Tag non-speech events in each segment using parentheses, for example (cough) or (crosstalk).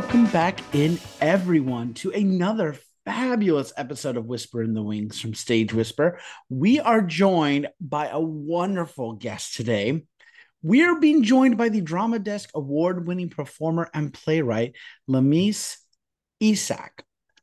Welcome back in, everyone, to another fabulous episode of Whisper in the Wings from Stage Whisper. We are joined by a wonderful guest today. We are being joined by the Drama Desk award winning performer and playwright, Lameece Issaq,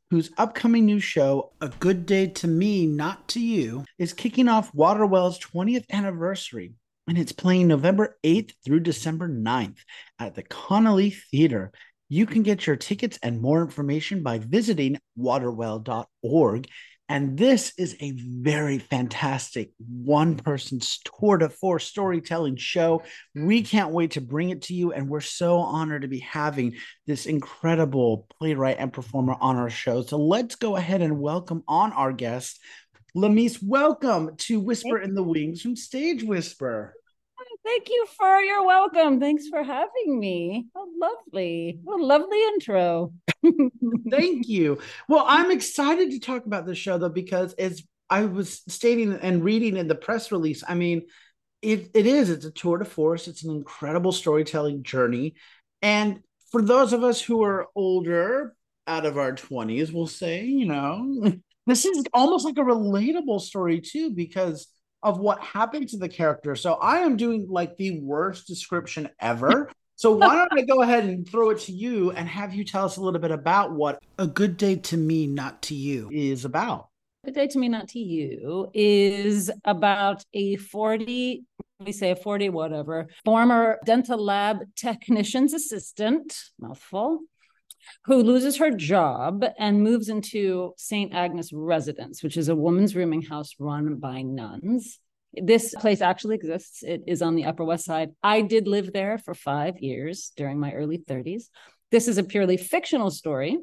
whose upcoming new show, A Good Day to Me, Not to You, is kicking off Waterwell's 20th anniversary. And it's playing November 8th through December 9th at the Connelly Theater. You can get your tickets and more information by visiting waterwell.org. And this is a very fantastic one person tour de force storytelling show. We can't wait to bring it to you. And we're so honored to be having this incredible playwright and performer on our show. So let's go ahead and welcome on our guest. Lameece, welcome to Whisper in the Wings from Stage Whisper. Thank you for your welcome. Thanks for having me. Oh, lovely. What a lovely intro. (laughs) Thank you. Well, I'm excited to talk about this show though, because as I was stating and reading in the press release, I mean, it, it is, it's a tour de force. It's an incredible storytelling journey. And for those of us who are older, out of our 20s, we'll say, you know, (laughs) this is almost like a relatable story too, because of what happened to the character. So I am doing like the worst description ever. (laughs) So why don't I go ahead and throw it to you and have you tell us a little bit about what a good day to me, not to you is about. A Good day to me, not to you is about a 40, we say a 40, whatever, former dental lab technician's assistant, mouthful, who loses her job and moves into St. Agnes Residence, which is a woman's rooming house run by nuns. This place actually exists. It is on the Upper West Side. I did live there for five years during my early 30s. This is a purely fictional story.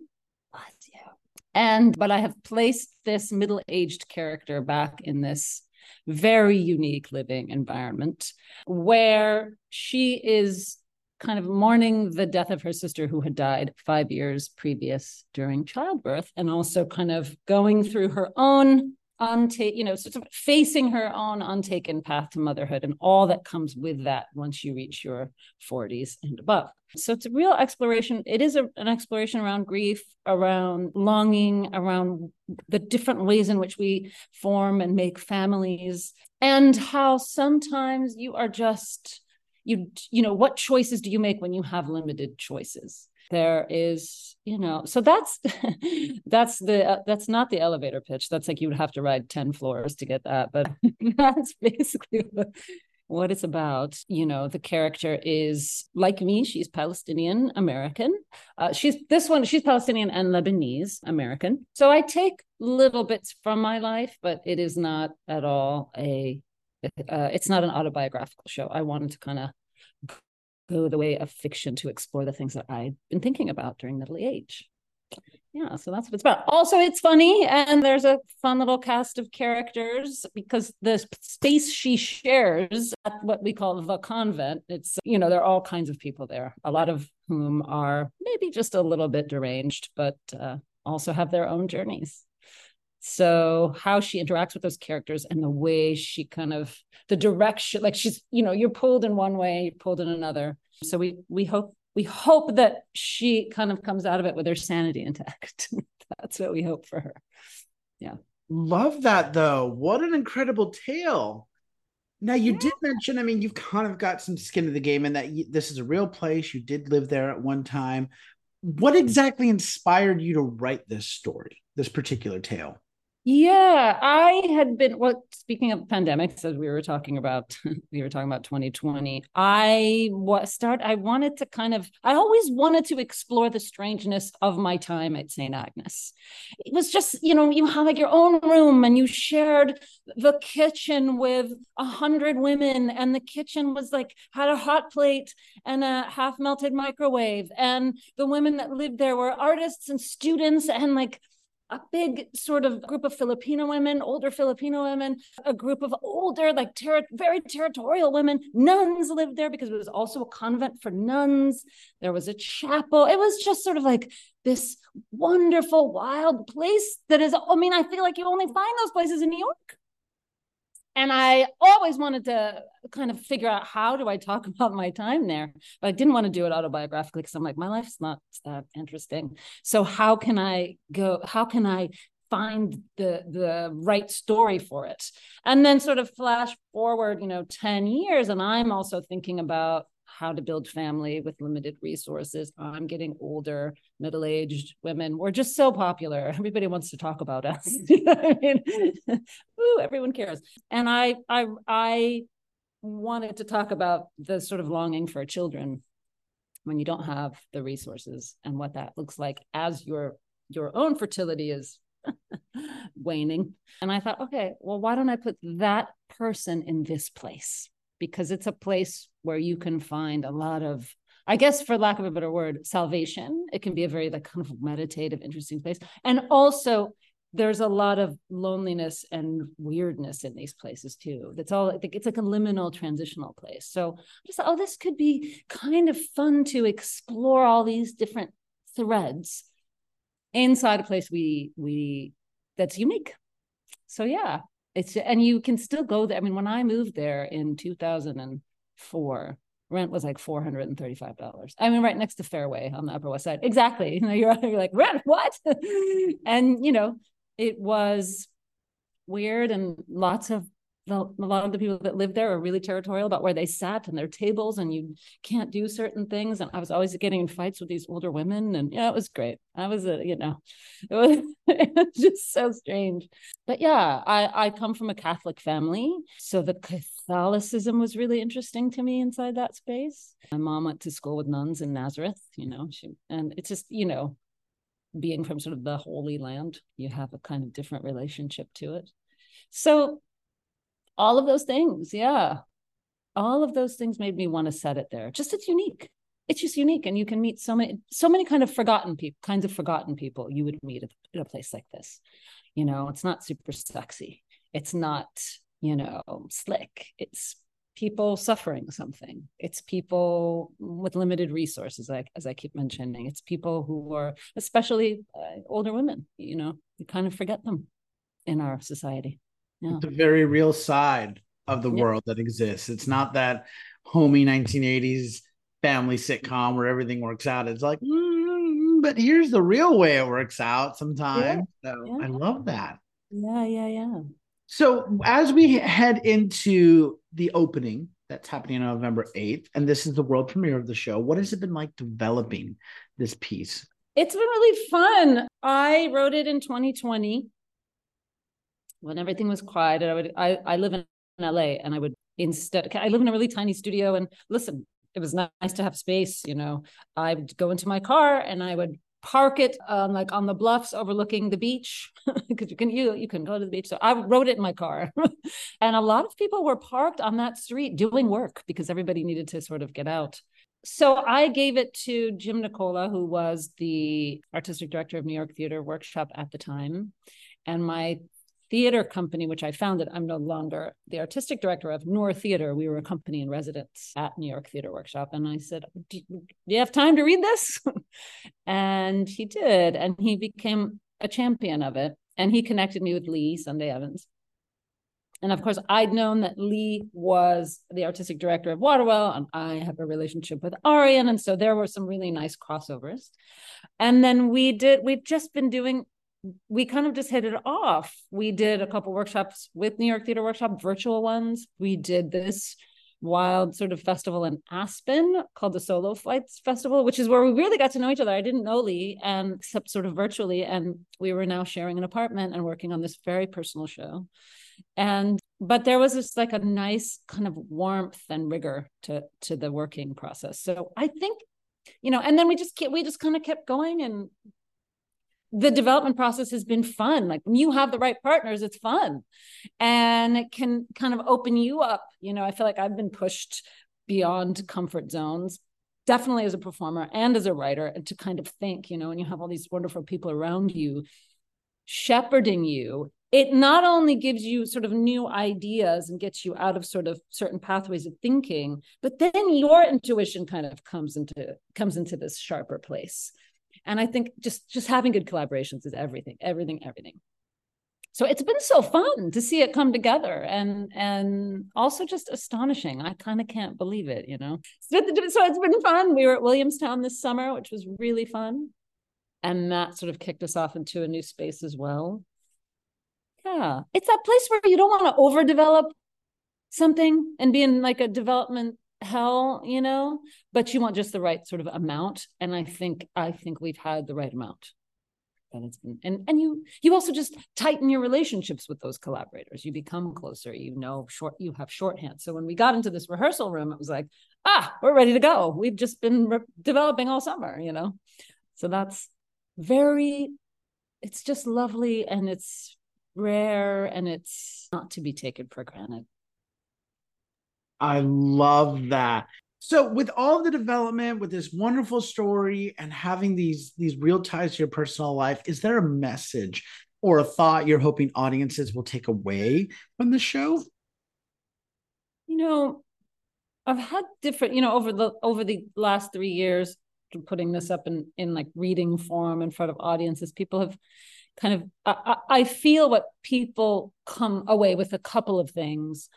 And but I have placed this middle-aged character back in this very unique living environment where she is kind of mourning the death of her sister who had died five years previous during childbirth and also kind of going through her own untake you know sort of facing her own untaken path to motherhood and all that comes with that once you reach your 40s and above. So it's a real exploration. It is a, an exploration around grief around longing around the different ways in which we form and make families and how sometimes you are just you you know what choices do you make when you have limited choices? There is you know so that's (laughs) that's the uh, that's not the elevator pitch. That's like you would have to ride 10 floors to get that but (laughs) that's basically what, what it's about. You know the character is like me she's palestinian american. Uh, she's this one she's palestinian and lebanese american. So i take little bits from my life but it is not at all a uh, it's not an autobiographical show. I wanted to kind of go the way of fiction to explore the things that I've been thinking about during middle age. Yeah, so that's what it's about. Also, it's funny, and there's a fun little cast of characters because the space she shares at what we call the convent, it's, you know, there are all kinds of people there, a lot of whom are maybe just a little bit deranged, but uh, also have their own journeys. So how she interacts with those characters and the way she kind of the direction, like she's, you know, you're pulled in one way, you're pulled in another. So we we hope we hope that she kind of comes out of it with her sanity intact. (laughs) That's what we hope for her. Yeah. Love that though. What an incredible tale. Now you yeah. did mention, I mean, you've kind of got some skin in the game, and that you, this is a real place. You did live there at one time. What mm-hmm. exactly inspired you to write this story, this particular tale? Yeah, I had been well, speaking of pandemics, as we were talking about, (laughs) we were talking about 2020. I was start I wanted to kind of I always wanted to explore the strangeness of my time at St. Agnes. It was just, you know, you have like your own room and you shared the kitchen with a hundred women, and the kitchen was like had a hot plate and a half melted microwave. And the women that lived there were artists and students and like a big sort of group of Filipino women, older Filipino women, a group of older, like ter- very territorial women. Nuns lived there because it was also a convent for nuns. There was a chapel. It was just sort of like this wonderful, wild place that is, I mean, I feel like you only find those places in New York. And I always wanted to kind of figure out how do I talk (laughs) about my time there, but I didn't want to do it autobiographically because I'm like, my life's not that interesting. So how can I go? How can I find the the right story for it? And then sort of flash forward, you know, 10 years, and I'm also thinking about how to build family with limited resources. I'm getting older, middle aged women. We're just so popular. (laughs) Everybody wants to talk about us. (laughs) I mean? Everyone cares. And I, I, I wanted to talk about the sort of longing for children when you don't have the resources and what that looks like as your your own fertility is (laughs) waning. And I thought, okay, well, why don't I put that person in this place? because it's a place where you can find a lot of I guess for lack of a better word, salvation. It can be a very like kind of meditative, interesting place. And also there's a lot of loneliness and weirdness in these places too. That's all I think it's like a liminal transitional place. So I just oh, this could be kind of fun to explore all these different threads inside a place we we that's unique. So yeah, it's and you can still go there. I mean, when I moved there in 2004, rent was like $435. I mean, right next to Fairway on the Upper West Side. Exactly. You know, you're, you're like, rent, what? (laughs) and, you know, it was weird and lots of the, a lot of the people that lived there are really territorial about where they sat and their tables and you can't do certain things and i was always getting in fights with these older women and yeah it was great. I was a you know (laughs) it was, it was just so strange. But yeah i i come from a catholic family so the catholicism was really interesting to me inside that space. My mom went to school with nuns in nazareth you know she and it's just you know being from sort of the holy land you have a kind of different relationship to it. So all of those things yeah. All of those things made me want to set it there. Just it's unique. It's just unique and you can meet so many so many kind of forgotten people kinds of forgotten people you would meet at, a place like this. You know it's not super sexy. It's not you know slick. It's people suffering something it's people with limited resources like as i keep mentioning it's people who are especially uh, older women you know you kind of forget them in our society yeah. the very real side of the yeah. world that exists. It's not that homey 1980s family sitcom where everything works out. It's like, mm, but here's the real way it works out sometimes. Yeah. So I love that. Yeah, yeah, yeah. So as we head into the opening that's happening on November 8th, and this is the world premiere of the show, what has it been like developing this piece? It's been really fun. I wrote it in 2020 when everything was quiet and I would I, I live in LA and I would instead I live in a really tiny studio and listen, it was nice to have space, you know. I would go into my car and I would park it um, like on the bluffs overlooking the beach (laughs) because you can you you can go to the beach. So I rode it in my car, (laughs) and a lot of people were parked on that street doing work because everybody needed to sort of get out. So I gave it to Jim Nicola, who was the artistic director of New York Theater Workshop at the time, and my theater company, which I founded, I'm no longer the artistic director of Noor Theater. We were a company in residence at New York Theater Workshop. And I said, Do you have time to read this? (laughs) and he did. And he became a champion of it. And he connected me with Lee Sunday Evans. And of course, I'd known that Lee was the artistic director of Waterwell, and I have a relationship with Arian. And so there were some really nice crossovers. And then we did, we've just been doing we kind of just hit it off. We did a couple workshops with New York Theater Workshop, virtual ones. We did this wild sort of festival in Aspen called the Solo Flights Festival, which is where we really got to know each other. I didn't know Lee, and except sort of virtually, and we were now sharing an apartment and working on this very personal show. And but there was just like a nice kind of warmth and rigor to to the working process. So I think you know, and then we just we just kind of kept going and the development process has been fun. Like when you have the right partners, it's fun and it can kind of open you up. You know, I feel like I've been pushed beyond comfort zones, definitely as a performer and as a writer, and to kind of think, you know, and you have all these wonderful people around you shepherding you. It not only gives you sort of new ideas and gets you out of sort of certain pathways of thinking, but then your intuition kind of comes into comes into this sharper place and i think just just having good collaborations is everything everything everything. So it's been so fun to see it come together and and also just astonishing. I kind of can't believe it you know? So, so it's been fun. We were at williamstown this summer which was really fun. And that sort of kicked us off into a new space as well. Yeah. It's that place where you don't want to overdevelop something and be in like a development hell you know but you want just the right sort of amount. And i think i think we've had the right amount. And it's been and and you you also just tighten your relationships with those collaborators. You become closer you know short you have shorthand. So when we got into this rehearsal room it was like ah we're ready to go. We've just been re- developing all summer you know? So that's very it's just lovely and it's rare and it's not to be taken for granted i love that. So with all the development with this wonderful story and having these these real ties to your personal life is there a message or a thought you're hoping audiences will take away from the show? You know i've had different you know over the over the last 3 years putting this up in in like reading form in front of audiences people have kind of I, I feel what people come away with a couple of things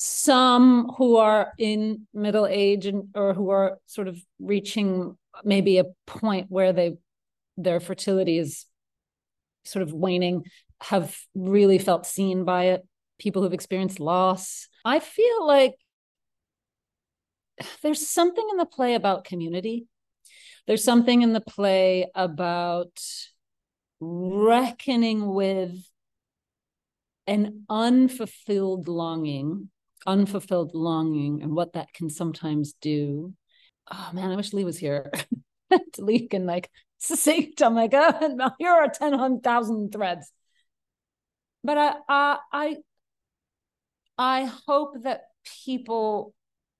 some who are in middle age and or who are sort of reaching maybe a point where they their fertility is sort of waning have really felt seen by it. People who've experienced loss. I feel like there's something in the play about community. There's something in the play about reckoning with an unfulfilled longing unfulfilled longing and what that can sometimes do. Oh man, I wish Lee was here. (laughs) Lee can like succinct. I'm like, oh, here are 10,000 threads. But I, I, I, I hope that people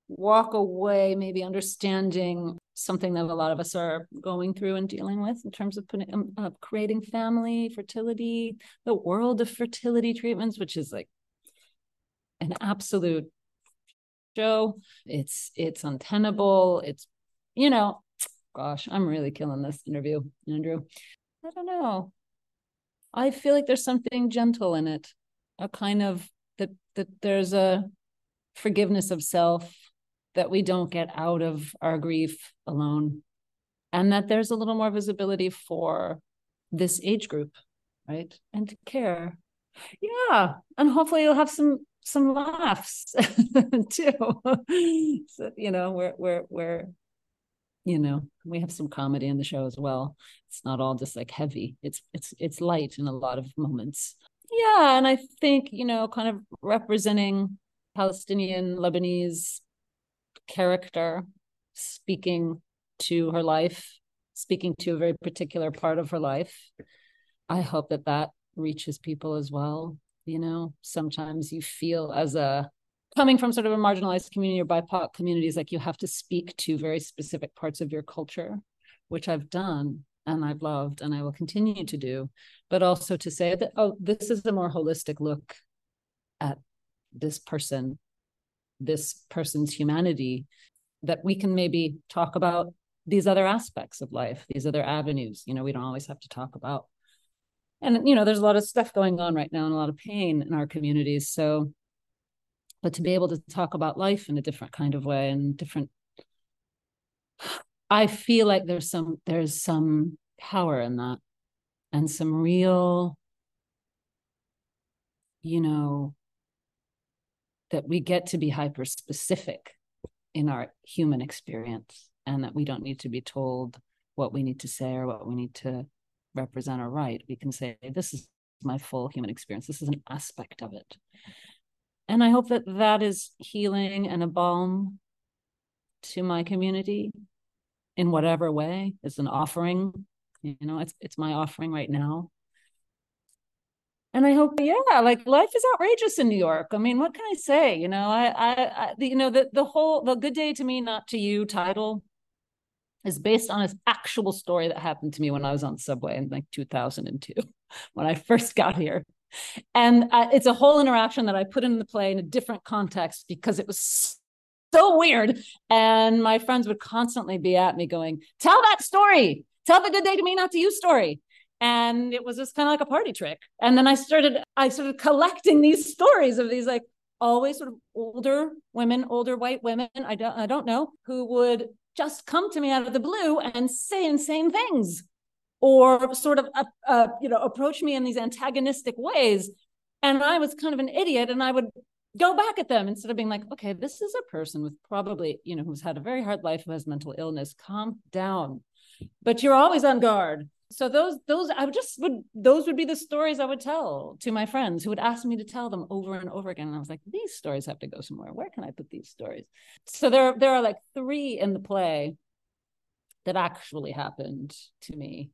walk away maybe understanding something that a lot of us are going through and dealing with in terms of putting, uh, creating family, fertility, the world of fertility treatments, which is like an absolute show. It's it's untenable. It's you know, gosh, I'm really killing this interview, Andrew. I don't know. I feel like there's something gentle in it, a kind of that that there's a forgiveness of self that we don't get out of our grief alone, and that there's a little more visibility for this age group, right? And care. Yeah, and hopefully you'll have some some laughs too. so, you know, we're we're we're you know, we have some comedy in the show as well. It's not all just like heavy. It's it's it's light in a lot of moments. Yeah, and I think, you know, kind of representing Palestinian Lebanese character speaking to her life, speaking to a very particular part of her life. I hope that that reaches people as well you know? Sometimes you feel as a coming from sort of a marginalized community or bipoc communities like you have to speak to very specific parts of your culture which i've done and i've loved and i will continue to do. But also to say that oh this is a more holistic look at this person this person's humanity that we can maybe talk about these other aspects of life these other avenues. You know we don't always have to talk about and you know there's a lot of stuff going on right now and a lot of pain in our communities so but to be able to talk about life in a different kind of way and different i feel like there's some there's some power in that and some real you know that we get to be hyper specific in our human experience and that we don't need to be told what we need to say or what we need to represent or write. We can say, this is my full human experience. This is an aspect of it. And I hope that that is healing and a balm to my community in whatever way. It's an offering. You know, it's it's my offering right now. And I hope, yeah, like life is outrageous in New York. I mean, what can I say? You know, I, I, I you know, the the whole the good day to me, not to you title is based on an actual story that happened to me when I was on subway in like 2002 (laughs) when I first got here. And uh, it's a whole interaction that I put in the play in a different context because it was so weird. And my friends would constantly be at me going, Tell that story. Tell the good day to me, not to you story. and it was just kind of like a party trick and then i started i started collecting these (laughs) stories of these like always sort of older women older white women i don't i don't know who would just come to me out of the blue and say insane things or sort of uh, uh, you know approach me in these antagonistic ways. And i was kind of an idiot and i would go back at them instead of being like okay this is a person with probably you know who's had a very hard life who has mental illness. Calm down. But you're always on guard so those those i would just would those would be the stories i would tell to my friends who would ask me to tell them over and over again. And i was like these stories have to go somewhere. Where can i put these stories? So there there are like three in the play that actually happened to me.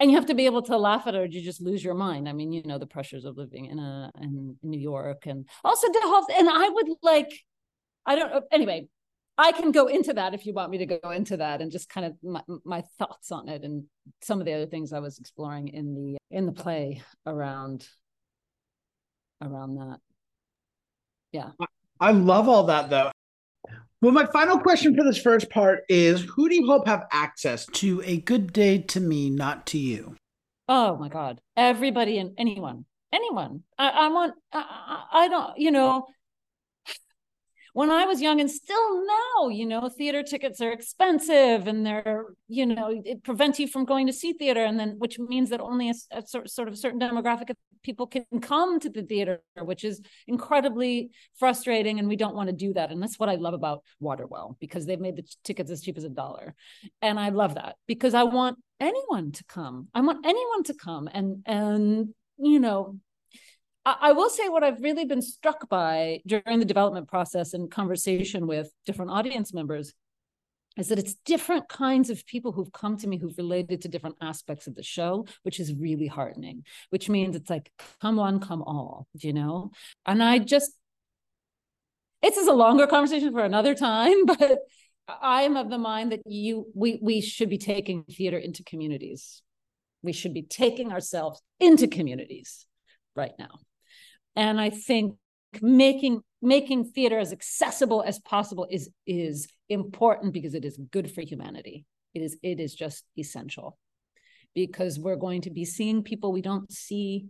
And you have to be able to laugh at it or you just lose your mind. I mean you know the pressures of living in a in new york and also and i would like i don't anyway I can go into that if you want me to go into that and just kind of my, my, thoughts on it and some of the other things I was exploring in the in the play around around that. Yeah. I love all that though. Well, my final question for this first part is who do you hope have access to a good day to me, not to you? Oh my God. Everybody and anyone. Anyone. I, I want I, I don't, you know, when I was young and still now, you know, theater tickets are expensive and they're, you know, it prevents you from going to see theater. And then, which means that only a, a sort, sort of certain demographic of people can come to the theater, which is incredibly frustrating. And we don't want to do that. And that's what I love about Waterwell because they've made the tickets as cheap as a dollar. And I love that because I want anyone to come. I want anyone to come and, and, you know, I will say what I've really been struck by during the development process and conversation with different audience members is that it's different kinds of people who've come to me who've related to different aspects of the show, which is really heartening, which means it's like, come on, come all, you know? And I just, it's a longer conversation for another time, (laughs) but I'm of the mind that you, we, we should be taking theater into communities. We should be taking ourselves into communities right now and i think making making theater as accessible as possible is is important because it is good for humanity. It is it is just essential because we're going to be seeing people we don't see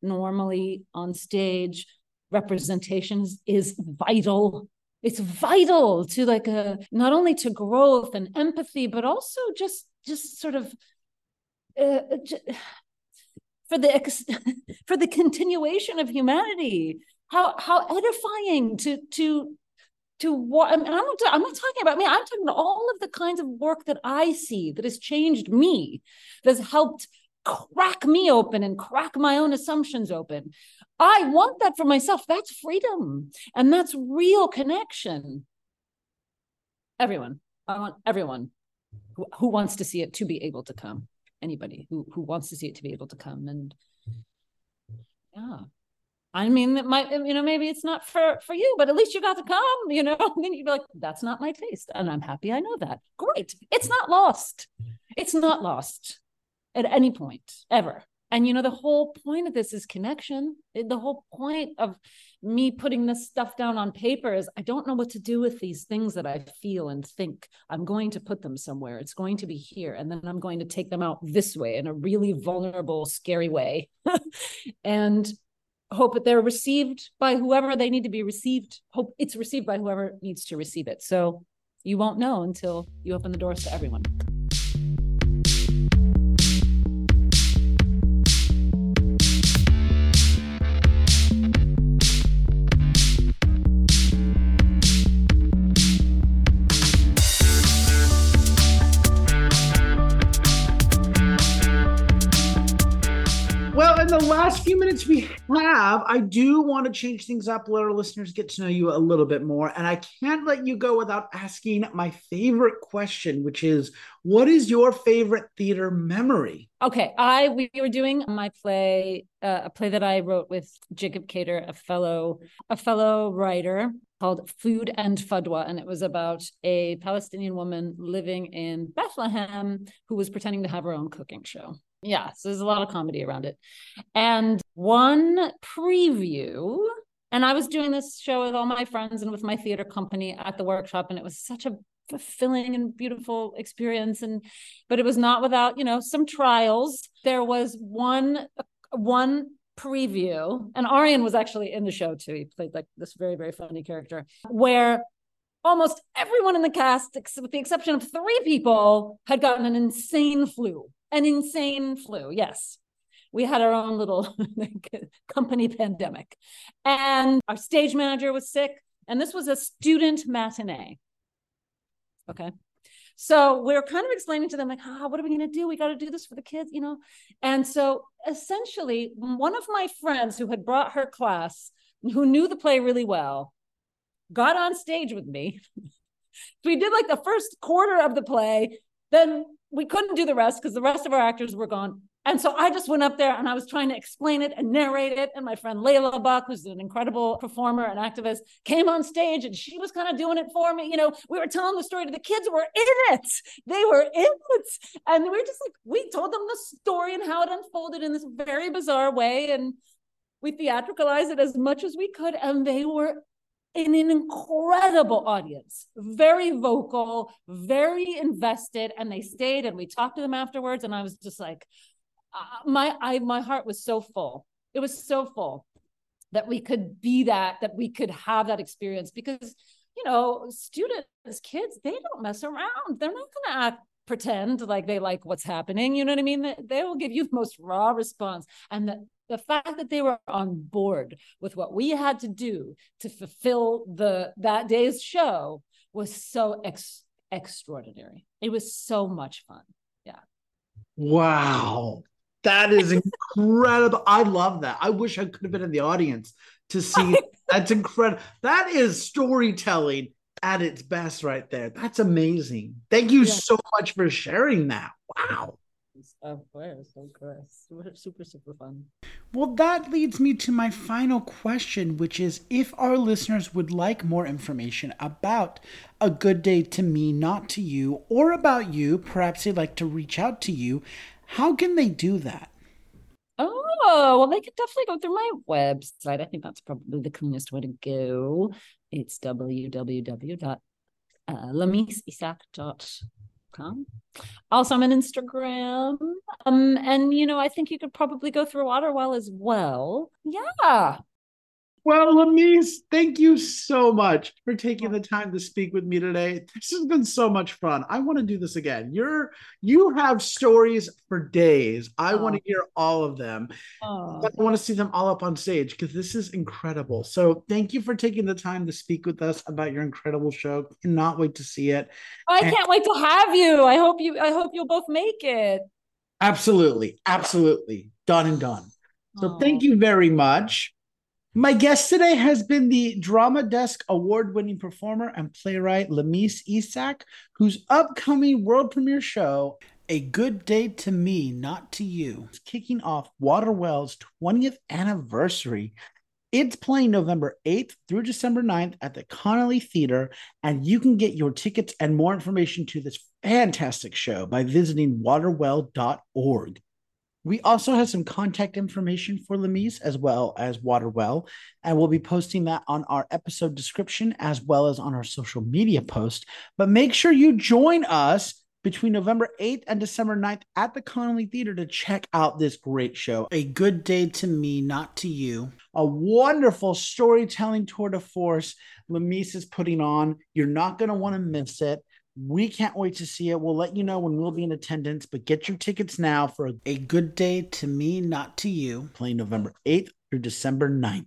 normally on stage. Representations is vital. It's vital to like a not only to growth and empathy but also just just sort of uh, for the (laughs) for the continuation of humanity. How how edifying to to to what I mean, I'm not I'm not talking about me. I'm talking about all of the kinds of work that I see that has changed me, that's helped crack me open and crack my own assumptions open. I want that for myself. That's freedom. And that's real connection. Everyone. I want everyone who, who wants to see it to be able to come anybody who who wants to see it to be able to come and mm-hmm. yeah I mean, it might, you know, maybe it's not for for you, but at least you got to come, you know. (laughs) And then you'd be like, that's not my taste. And I'm happy I know that. Great. It's not lost. It's not lost at any point ever. And you know, the whole point of this is connection. The whole point of me putting this stuff down on paper is I don't know what to do with these things that I feel and think. I'm going to put them somewhere. It's going to be here. And then I'm going to take them out this way in a really vulnerable, scary way. (laughs) and hope that they're received by whoever they need to be received. Hope it's received by whoever needs to receive it. So you won't know until you open the doors to everyone. Minutes we have, I do want to change things up, let our listeners get to know you a little bit more. And I can't let you go without asking my favorite question, which is what is your favorite theater memory? Okay. I we were doing my play, uh, a play that I wrote with Jacob Kader, a fellow, a fellow writer called Food and Fadwa. And it was about a Palestinian woman living in Bethlehem who was pretending to have her own cooking show yeah, so there's a lot of comedy around it. And one preview, and I was doing this show with all my friends and with my theater company at the workshop, and it was such a fulfilling and beautiful experience and but it was not without you know some trials. There was one one preview and Arian was actually in the show too. He played like this very very funny character where almost everyone in the cast with the exception of three people had gotten an insane flu an insane flu yes we had our own little (laughs) company pandemic and our stage manager was sick and this was a student matinee Okay. So we're kind of explaining to them, like, ah, what are we going to do? We got to do this for the kids, you know? And so essentially, one of my friends who had brought her class, who knew the play really well, got on stage with me. (laughs) we did like the first quarter of the play. Then we couldn't do the rest because the rest of our actors were gone. And so I just went up there and I was trying to explain it and narrate it. And my friend Leila Buck, who's an incredible performer and activist, came on stage and she was kind of doing it for me. You know, we were telling the story to the kids were in it. They were in it. And we were just like, we told them the story and how it unfolded in this very bizarre way. And we theatricalized it as much as we could. And they were in an incredible audience, very vocal, very invested. And they stayed and we talked to them afterwards. And I was just like, uh, my I my heart was so full. It was so full that we could be that, that we could have that experience because you know, students, kids, they don't mess around. They're not to act pretend like they like what's happening. You know what I mean? They, they will give you the most raw response. And the, the fact that they were on board with what we had to do to fulfill the that day's show was so ex- extraordinary. It was so much fun. Yeah. Wow. That is (laughs) incredible. I love that. I wish I could have been in the audience to (laughs) see. That's incredible. That is storytelling at its best right there. That's amazing. Thank you yeah. so much for sharing that. Wow. Of course, of course. (laughs) Super, super, fun. Well, that leads me to my final question, which is if our listeners would like more information about A Good Day to Me, Not to You, or about you, perhaps they'd like to reach out to you, how can they do that? Oh, well, they could definitely go through my website. I think that's probably the cleanest way to go. It's uh, Also, I'm on Instagram. Um, and you know, I think you could probably go through Waterwell as well. Yeah. Well, Lameece, thank you so much for taking oh. the time to speak with me today. This has been so much fun. I want to do this again. You're you have stories for days. I oh. want to hear all of them. Oh. I want to see them all up on stage because this is incredible. So thank you for taking the time to speak with us about your incredible show. Cannot wait to see it. I and- can't wait to have you. I hope you I hope you'll both make it. Absolutely. Absolutely. Done and done. So oh. thank you very much. My guest today has been the Drama Desk award winning performer and playwright Lameece Issaq, whose upcoming world premiere show, A Good Day to Me, Not to You, is kicking off Waterwell's 20th anniversary. It's playing November 8th through December 9th at the Connelly Theater, and you can get your tickets and more information to this fantastic show by visiting waterwell.org. We also have some contact information for Lameece as well as Waterwell, and we'll be posting that on our episode description as well as on our social media post. But make sure you join us between November 8th and December 9th at the Connelly Theater to check out this great show. A good day to me, not to you. A wonderful storytelling tour de force Lameece is putting on. You're not going to want to miss it. We can't wait to see it. We'll let you know when we'll be in attendance, but get your tickets now for a good day to me, not to you, playing November 8th through December 9th.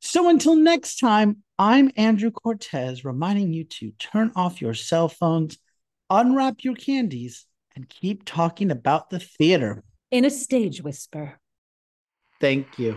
So until next time, I'm Andrew Cortez reminding you to turn off your cell phones, unwrap your candies, and keep talking about the theater. In a stage whisper. Thank you.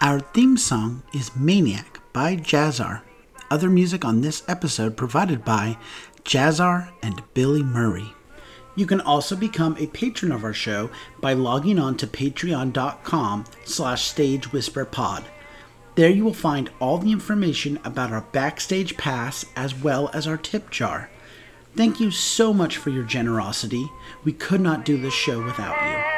Our theme song is Maniac by Jazzar. Other music on this episode provided by Jazzar and Billy Murray. You can also become a patron of our show by logging on to patreon.com slash stagewhisperpod. There you will find all the information about our backstage pass as well as our tip jar. Thank you so much for your generosity. We could not do this show without you.